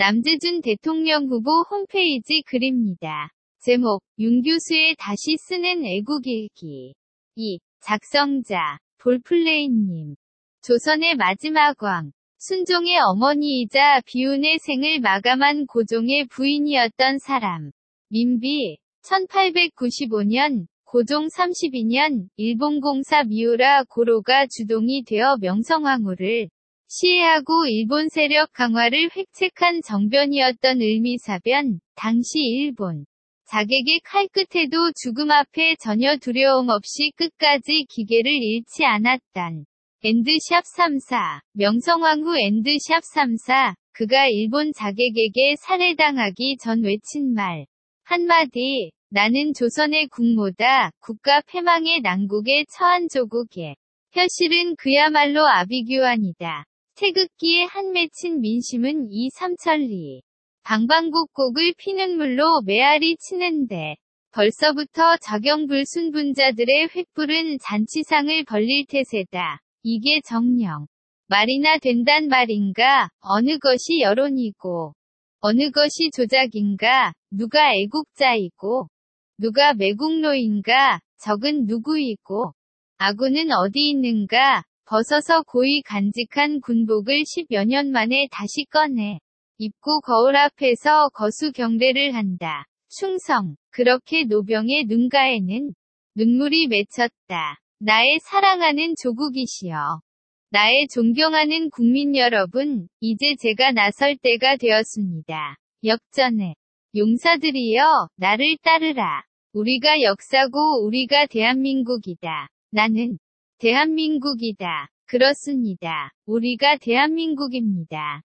남재준 대통령 후보 홈페이지 글입니다. 제목, 윤 교수의 다시 쓰는 애국일기. 2. 작성자, 볼플레이님. 조선의 마지막 왕. 순종의 어머니이자 비운의 생을 마감한 고종의 부인이었던 사람. 민비. 1895년, 고종 32년, 일본공사 미우라 고로가 주동이 되어 명성황후를 시해하고 일본 세력 강화를 획책한 정변이었던 을미사변, 당시 일본. 자객의 칼끝에도 죽음 앞에 전혀 두려움 없이 끝까지 기계를 잃지 않았단. 엔드샵 3사, 명성황후 엔드샵 3사, 그가 일본 자객에게 살해당하기 전 외친 말. 한마디, 나는 조선의 국모다, 국가 패망의 난국에 처한 조국에. 현실은 그야말로 아비규환이다. 태극기에 한 맺힌 민심은 이 삼천리. 방방곡곡을 피눈물로 메아리 치는데 벌써부터 적용불순분자들의 횃불은 잔치상을 벌릴 태세다. 이게 정령. 말이나 된단 말인가, 어느 것이 여론이고, 어느 것이 조작인가, 누가 애국자이고, 누가 매국노인가, 적은 누구이고, 아군은 어디 있는가, 벗어서 고이 간직한 군복을 10여 년 만에 다시 꺼내 입구 거울 앞에서 거수 경례를 한다. 충성. 그렇게 노병의 눈가에는 눈물이 맺혔다. 나의 사랑하는 조국이시여. 나의 존경하는 국민 여러분, 이제 제가 나설 때가 되었습니다. 역전에 용사들이여, 나를 따르라. 우리가 역사고 우리가 대한민국이다. 나는 대한민국이다. 그렇습니다. 우리가 대한민국입니다.